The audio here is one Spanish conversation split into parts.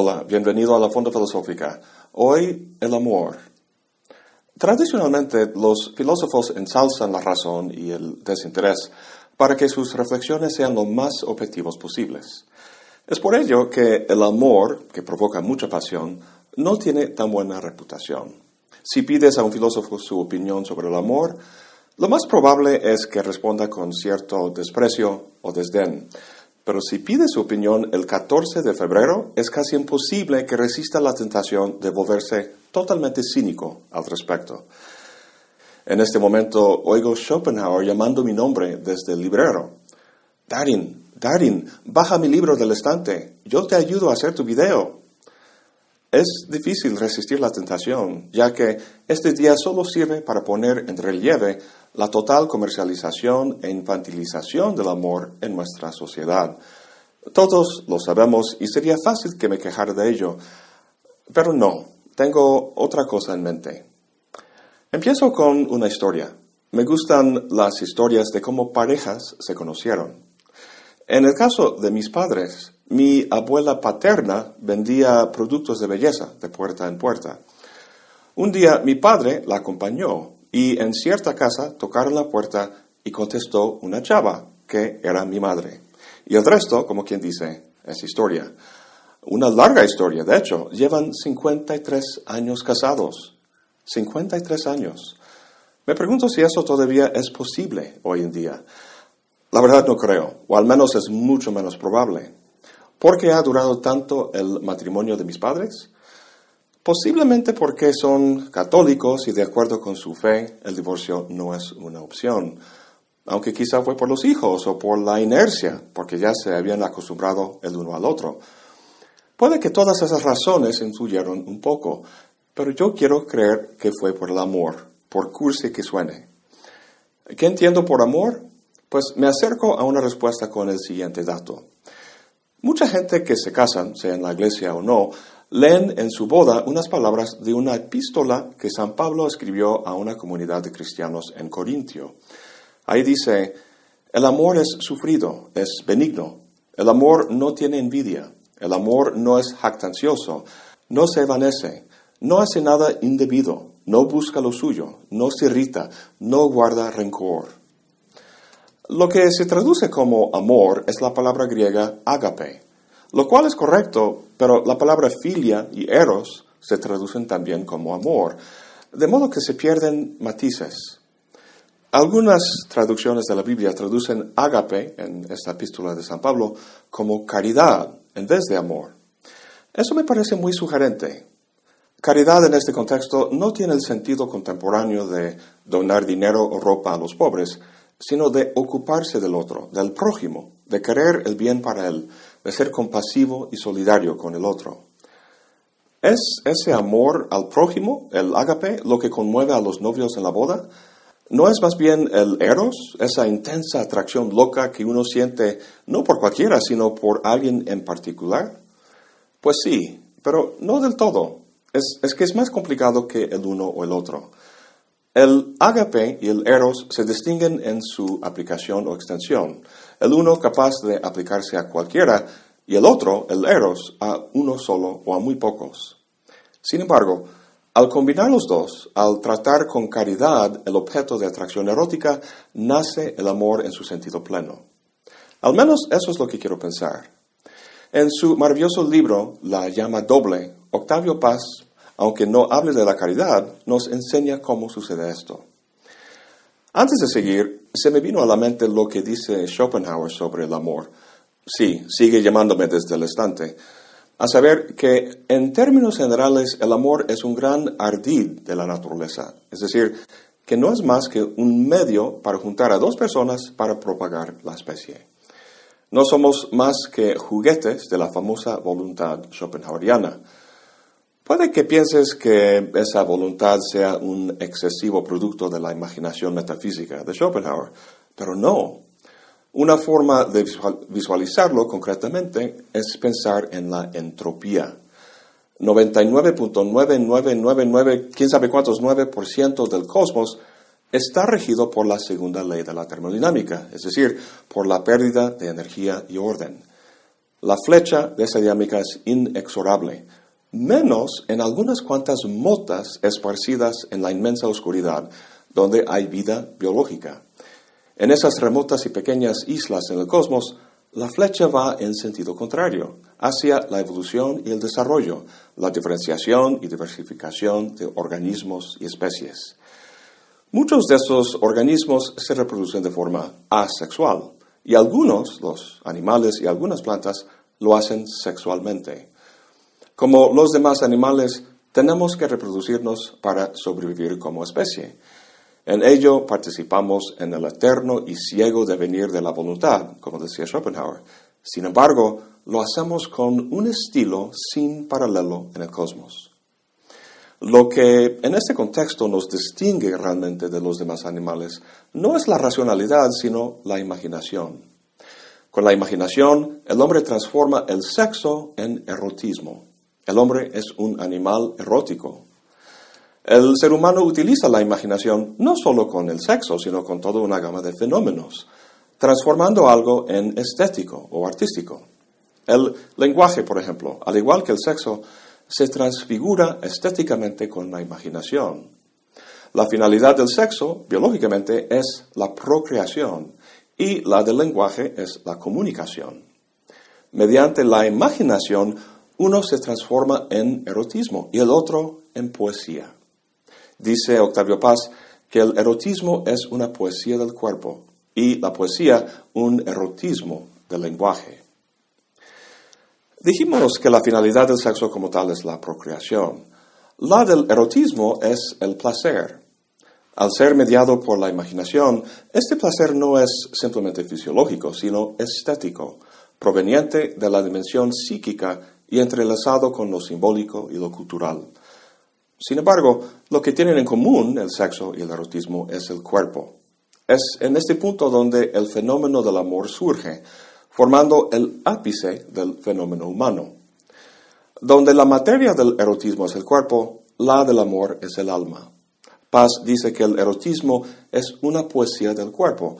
Hola, bienvenido a la Fonda Filosófica. Hoy, el amor. Tradicionalmente, los filósofos ensalzan la razón y el desinterés para que sus reflexiones sean lo más objetivos posibles. Es por ello que el amor, que provoca mucha pasión, no tiene tan buena reputación. Si pides a un filósofo su opinión sobre el amor, lo más probable es que responda con cierto desprecio o desdén. Pero si pide su opinión el 14 de febrero, es casi imposible que resista la tentación de volverse totalmente cínico al respecto. En este momento oigo Schopenhauer llamando mi nombre desde el librero. Darin, Darin, baja mi libro del estante. Yo te ayudo a hacer tu video. Es difícil resistir la tentación, ya que este día solo sirve para poner en relieve la total comercialización e infantilización del amor en nuestra sociedad. Todos lo sabemos y sería fácil que me quejara de ello, pero no, tengo otra cosa en mente. Empiezo con una historia. Me gustan las historias de cómo parejas se conocieron. En el caso de mis padres, mi abuela paterna vendía productos de belleza de puerta en puerta. Un día mi padre la acompañó y en cierta casa tocaron la puerta y contestó una chava, que era mi madre. Y el resto, como quien dice, es historia. Una larga historia, de hecho, llevan 53 años casados. 53 años. Me pregunto si eso todavía es posible hoy en día. La verdad no creo, o al menos es mucho menos probable. ¿Por qué ha durado tanto el matrimonio de mis padres? Posiblemente porque son católicos y de acuerdo con su fe el divorcio no es una opción, aunque quizá fue por los hijos o por la inercia, porque ya se habían acostumbrado el uno al otro. Puede que todas esas razones influyeron un poco, pero yo quiero creer que fue por el amor, por cursi que suene. ¿Qué entiendo por amor? Pues me acerco a una respuesta con el siguiente dato. Mucha gente que se casan, sea en la iglesia o no, leen en su boda unas palabras de una epístola que San Pablo escribió a una comunidad de cristianos en Corintio. Ahí dice, el amor es sufrido, es benigno, el amor no tiene envidia, el amor no es jactancioso, no se evanece, no hace nada indebido, no busca lo suyo, no se irrita, no guarda rencor. Lo que se traduce como amor es la palabra griega agape, lo cual es correcto, pero la palabra filia y eros se traducen también como amor, de modo que se pierden matices. Algunas traducciones de la Biblia traducen agape en esta epístola de San Pablo como caridad en vez de amor. Eso me parece muy sugerente. Caridad en este contexto no tiene el sentido contemporáneo de donar dinero o ropa a los pobres, sino de ocuparse del otro, del prójimo, de querer el bien para él, de ser compasivo y solidario con el otro. ¿Es ese amor al prójimo, el ágape, lo que conmueve a los novios en la boda? ¿No es más bien el eros, esa intensa atracción loca que uno siente no por cualquiera, sino por alguien en particular? Pues sí, pero no del todo. Es, es que es más complicado que el uno o el otro. El ágape y el eros se distinguen en su aplicación o extensión. El uno capaz de aplicarse a cualquiera y el otro, el eros, a uno solo o a muy pocos. Sin embargo, al combinar los dos, al tratar con caridad el objeto de atracción erótica, nace el amor en su sentido pleno. Al menos eso es lo que quiero pensar. En su maravilloso libro, La llama doble, Octavio Paz aunque no hable de la caridad, nos enseña cómo sucede esto. Antes de seguir, se me vino a la mente lo que dice Schopenhauer sobre el amor. Sí, sigue llamándome desde el estante. A saber que, en términos generales, el amor es un gran ardid de la naturaleza. Es decir, que no es más que un medio para juntar a dos personas para propagar la especie. No somos más que juguetes de la famosa voluntad schopenhaueriana. Puede que pienses que esa voluntad sea un excesivo producto de la imaginación metafísica de Schopenhauer, pero no. Una forma de visualizarlo concretamente es pensar en la entropía. 99.9999, quién sabe cuántos 9% del cosmos está regido por la segunda ley de la termodinámica, es decir, por la pérdida de energía y orden. La flecha de esa dinámica es inexorable, menos en algunas cuantas motas esparcidas en la inmensa oscuridad donde hay vida biológica. En esas remotas y pequeñas islas en el cosmos, la flecha va en sentido contrario, hacia la evolución y el desarrollo, la diferenciación y diversificación de organismos y especies. Muchos de esos organismos se reproducen de forma asexual, y algunos, los animales y algunas plantas, lo hacen sexualmente. Como los demás animales, tenemos que reproducirnos para sobrevivir como especie. En ello participamos en el eterno y ciego devenir de la voluntad, como decía Schopenhauer. Sin embargo, lo hacemos con un estilo sin paralelo en el cosmos. Lo que en este contexto nos distingue realmente de los demás animales no es la racionalidad, sino la imaginación. Con la imaginación, el hombre transforma el sexo en erotismo. El hombre es un animal erótico. El ser humano utiliza la imaginación no solo con el sexo, sino con toda una gama de fenómenos, transformando algo en estético o artístico. El lenguaje, por ejemplo, al igual que el sexo, se transfigura estéticamente con la imaginación. La finalidad del sexo, biológicamente, es la procreación y la del lenguaje es la comunicación. Mediante la imaginación, uno se transforma en erotismo y el otro en poesía. Dice Octavio Paz que el erotismo es una poesía del cuerpo y la poesía un erotismo del lenguaje. Dijimos que la finalidad del sexo como tal es la procreación. La del erotismo es el placer. Al ser mediado por la imaginación, este placer no es simplemente fisiológico, sino estético, proveniente de la dimensión psíquica y entrelazado con lo simbólico y lo cultural. Sin embargo, lo que tienen en común el sexo y el erotismo es el cuerpo. Es en este punto donde el fenómeno del amor surge, formando el ápice del fenómeno humano. Donde la materia del erotismo es el cuerpo, la del amor es el alma. Paz dice que el erotismo es una poesía del cuerpo,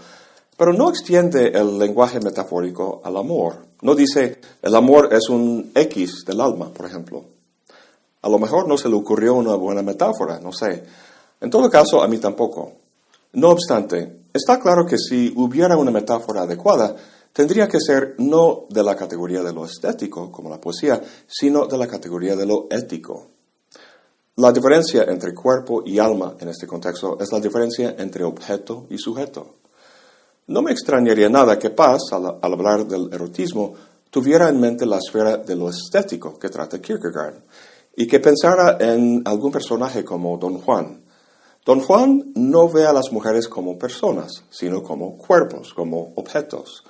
pero no extiende el lenguaje metafórico al amor. No dice el amor es un X del alma, por ejemplo. A lo mejor no se le ocurrió una buena metáfora, no sé. En todo caso, a mí tampoco. No obstante, está claro que si hubiera una metáfora adecuada, tendría que ser no de la categoría de lo estético, como la poesía, sino de la categoría de lo ético. La diferencia entre cuerpo y alma en este contexto es la diferencia entre objeto y sujeto. No me extrañaría nada que Paz, al, hablar del erotismo, tuviera en mente la esfera de lo estético que trata Kierkegaard y que pensara en algún personaje como Don Juan. Don Juan no ve a las mujeres como personas, sino como cuerpos, como objetos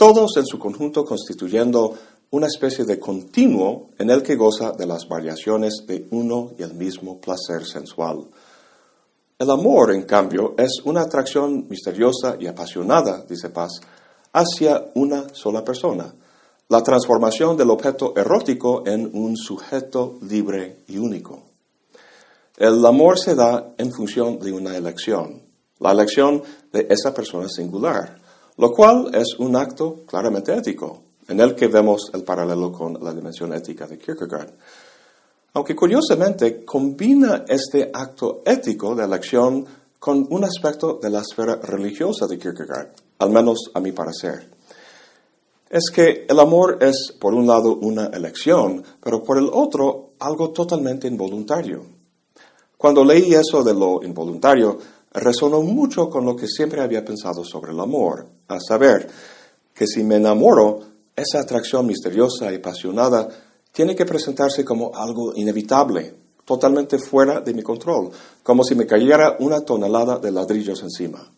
todos en su conjunto constituyendo una especie de continuo en el que goza de las variaciones de uno y el mismo placer sensual. El amor, en cambio, es una atracción misteriosa y apasionada, dice Paz, hacia una sola persona, la transformación del objeto erótico en un sujeto libre y único. El amor se da en función de una elección, la elección de esa persona singular lo cual es un acto claramente ético, en el que vemos el paralelo con la dimensión ética de Kierkegaard. Aunque curiosamente combina este acto ético de elección con un aspecto de la esfera religiosa de Kierkegaard, al menos a mi parecer. Es que el amor es, por un lado, una elección, pero por el otro, algo totalmente involuntario. Cuando leí eso de lo involuntario, resonó mucho con lo que siempre había pensado sobre el amor, a saber, que si me enamoro, esa atracción misteriosa y apasionada tiene que presentarse como algo inevitable, totalmente fuera de mi control, como si me cayera una tonelada de ladrillos encima.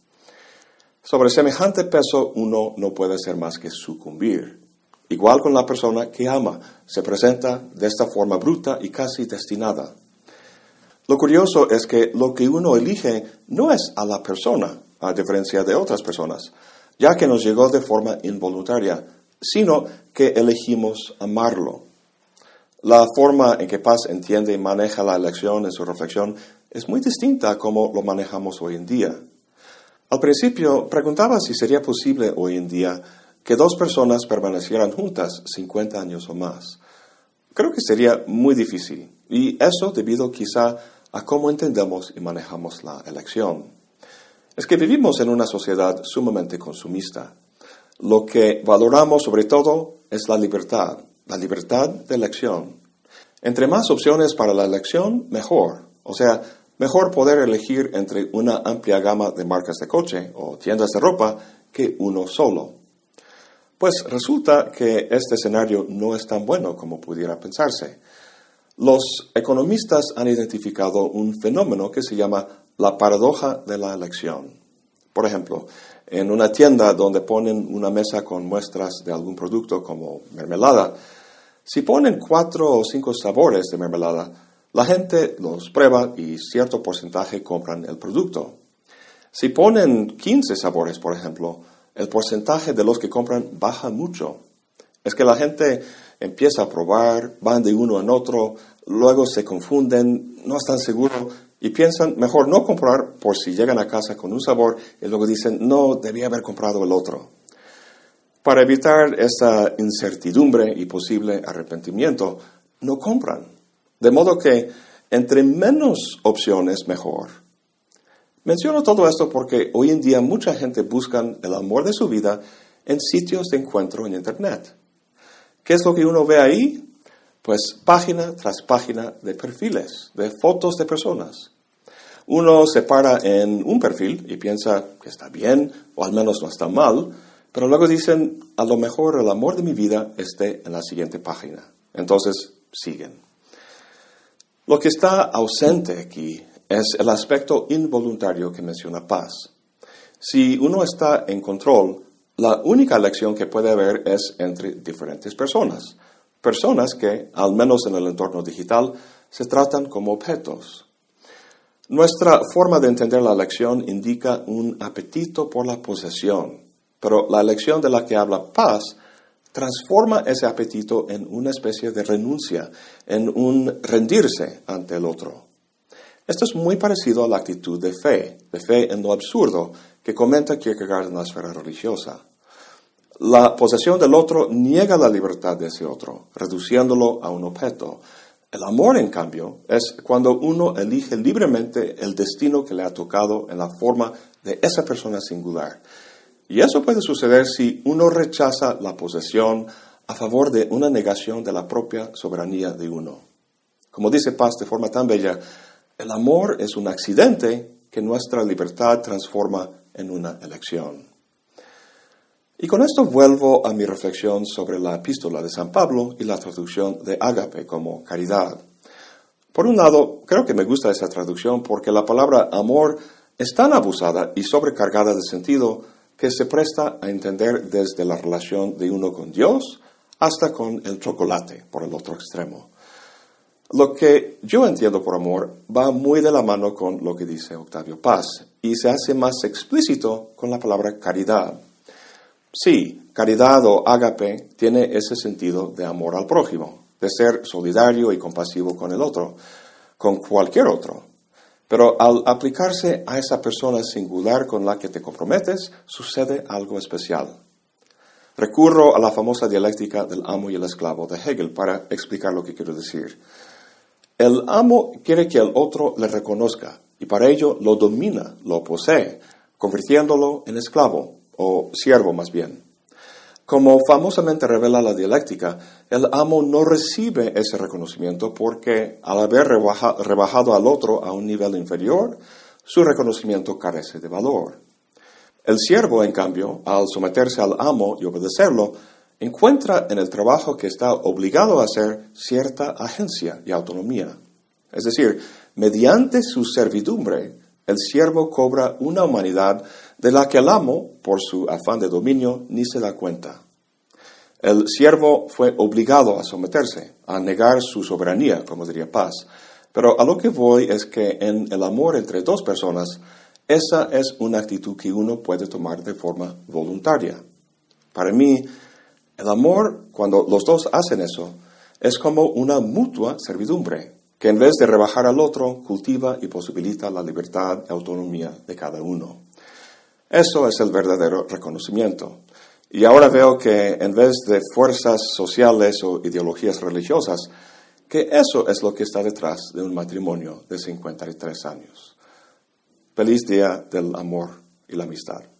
Sobre semejante peso uno no puede ser más que sucumbir. Igual con la persona que ama, se presenta de esta forma bruta y casi destinada. Lo curioso es que lo que uno elige no es a la persona, a diferencia de otras personas, ya que nos llegó de forma involuntaria, sino que elegimos amarlo. La forma en que Paz entiende y maneja la elección en su reflexión es muy distinta a cómo lo manejamos hoy en día. Al principio preguntaba si sería posible hoy en día que dos personas permanecieran juntas 50 años o más. Creo que sería muy difícil, y eso debido quizá a cómo entendemos y manejamos la elección. Es que vivimos en una sociedad sumamente consumista. Lo que valoramos sobre todo es la libertad, la libertad de elección. Entre más opciones para la elección, mejor. O sea, mejor poder elegir entre una amplia gama de marcas de coche o tiendas de ropa que uno solo. Pues resulta que este escenario no es tan bueno como pudiera pensarse. Los economistas han identificado un fenómeno que se llama la paradoja de la elección. Por ejemplo, en una tienda donde ponen una mesa con muestras de algún producto como mermelada, si ponen cuatro o cinco sabores de mermelada, la gente los prueba y cierto porcentaje compran el producto. Si ponen 15 sabores, por ejemplo, el porcentaje de los que compran baja mucho. Es que la gente empieza a probar, van de uno en otro, luego se confunden, no están seguros y piensan mejor no comprar por si llegan a casa con un sabor y luego dicen, no, debía haber comprado el otro. Para evitar esa incertidumbre y posible arrepentimiento, no compran. De modo que entre menos opciones, mejor. Menciono todo esto porque hoy en día mucha gente busca el amor de su vida en sitios de encuentro en Internet. ¿Qué es lo que uno ve ahí? Pues página tras página de perfiles, de fotos de personas. Uno se para en un perfil y piensa que está bien, o al menos no está mal, pero luego dicen, a lo mejor el amor de mi vida esté en la siguiente página. Entonces siguen. Lo que está ausente aquí es el aspecto involuntario que menciona Paz. Si uno está en control, la única elección que puede haber es entre diferentes personas. Personas que, al menos en el entorno digital, se tratan como objetos. Nuestra forma de entender la elección indica un apetito por la posesión, pero la elección de la que habla Paz transforma ese apetito en una especie de renuncia, en un rendirse ante el otro. Esto es muy parecido a la actitud de fe, de fe en lo absurdo, que comenta Kierkegaard en la esfera religiosa. La posesión del otro niega la libertad de ese otro, reduciéndolo a un objeto. El amor, en cambio, es cuando uno elige libremente el destino que le ha tocado en la forma de esa persona singular. Y eso puede suceder si uno rechaza la posesión a favor de una negación de la propia soberanía de uno. Como dice Paz de forma tan bella, el amor es un accidente que nuestra libertad transforma en una elección. Y con esto vuelvo a mi reflexión sobre la epístola de San Pablo y la traducción de ágape como caridad. Por un lado, creo que me gusta esa traducción porque la palabra amor es tan abusada y sobrecargada de sentido que se presta a entender desde la relación de uno con Dios hasta con el chocolate, por el otro extremo. Lo que yo entiendo por amor va muy de la mano con lo que dice Octavio Paz y se hace más explícito con la palabra caridad. Sí, caridad o ágape tiene ese sentido de amor al prójimo, de ser solidario y compasivo con el otro, con cualquier otro. Pero al aplicarse a esa persona singular con la que te comprometes, sucede algo especial. Recurro a la famosa dialéctica del amo y el esclavo de Hegel para explicar lo que quiero decir. El amo quiere que el otro le reconozca y para ello lo domina, lo posee, convirtiéndolo en esclavo o siervo más bien. Como famosamente revela la dialéctica, el amo no recibe ese reconocimiento porque al haber rebajado al otro a un nivel inferior, su reconocimiento carece de valor. El siervo, en cambio, al someterse al amo y obedecerlo, encuentra en el trabajo que está obligado a hacer cierta agencia y autonomía. Es decir, mediante su servidumbre, el siervo cobra una humanidad de la que el amo, por su afán de dominio, ni se da cuenta. El siervo fue obligado a someterse, a negar su soberanía, como diría Paz. Pero a lo que voy es que en el amor entre dos personas, esa es una actitud que uno puede tomar de forma voluntaria. Para mí, el amor, cuando los dos hacen eso, es como una mutua servidumbre, que en vez de rebajar al otro, cultiva y posibilita la libertad y autonomía de cada uno. Eso es el verdadero reconocimiento. Y ahora veo que en vez de fuerzas sociales o ideologías religiosas, que eso es lo que está detrás de un matrimonio de 53 años. Feliz día del amor y la amistad.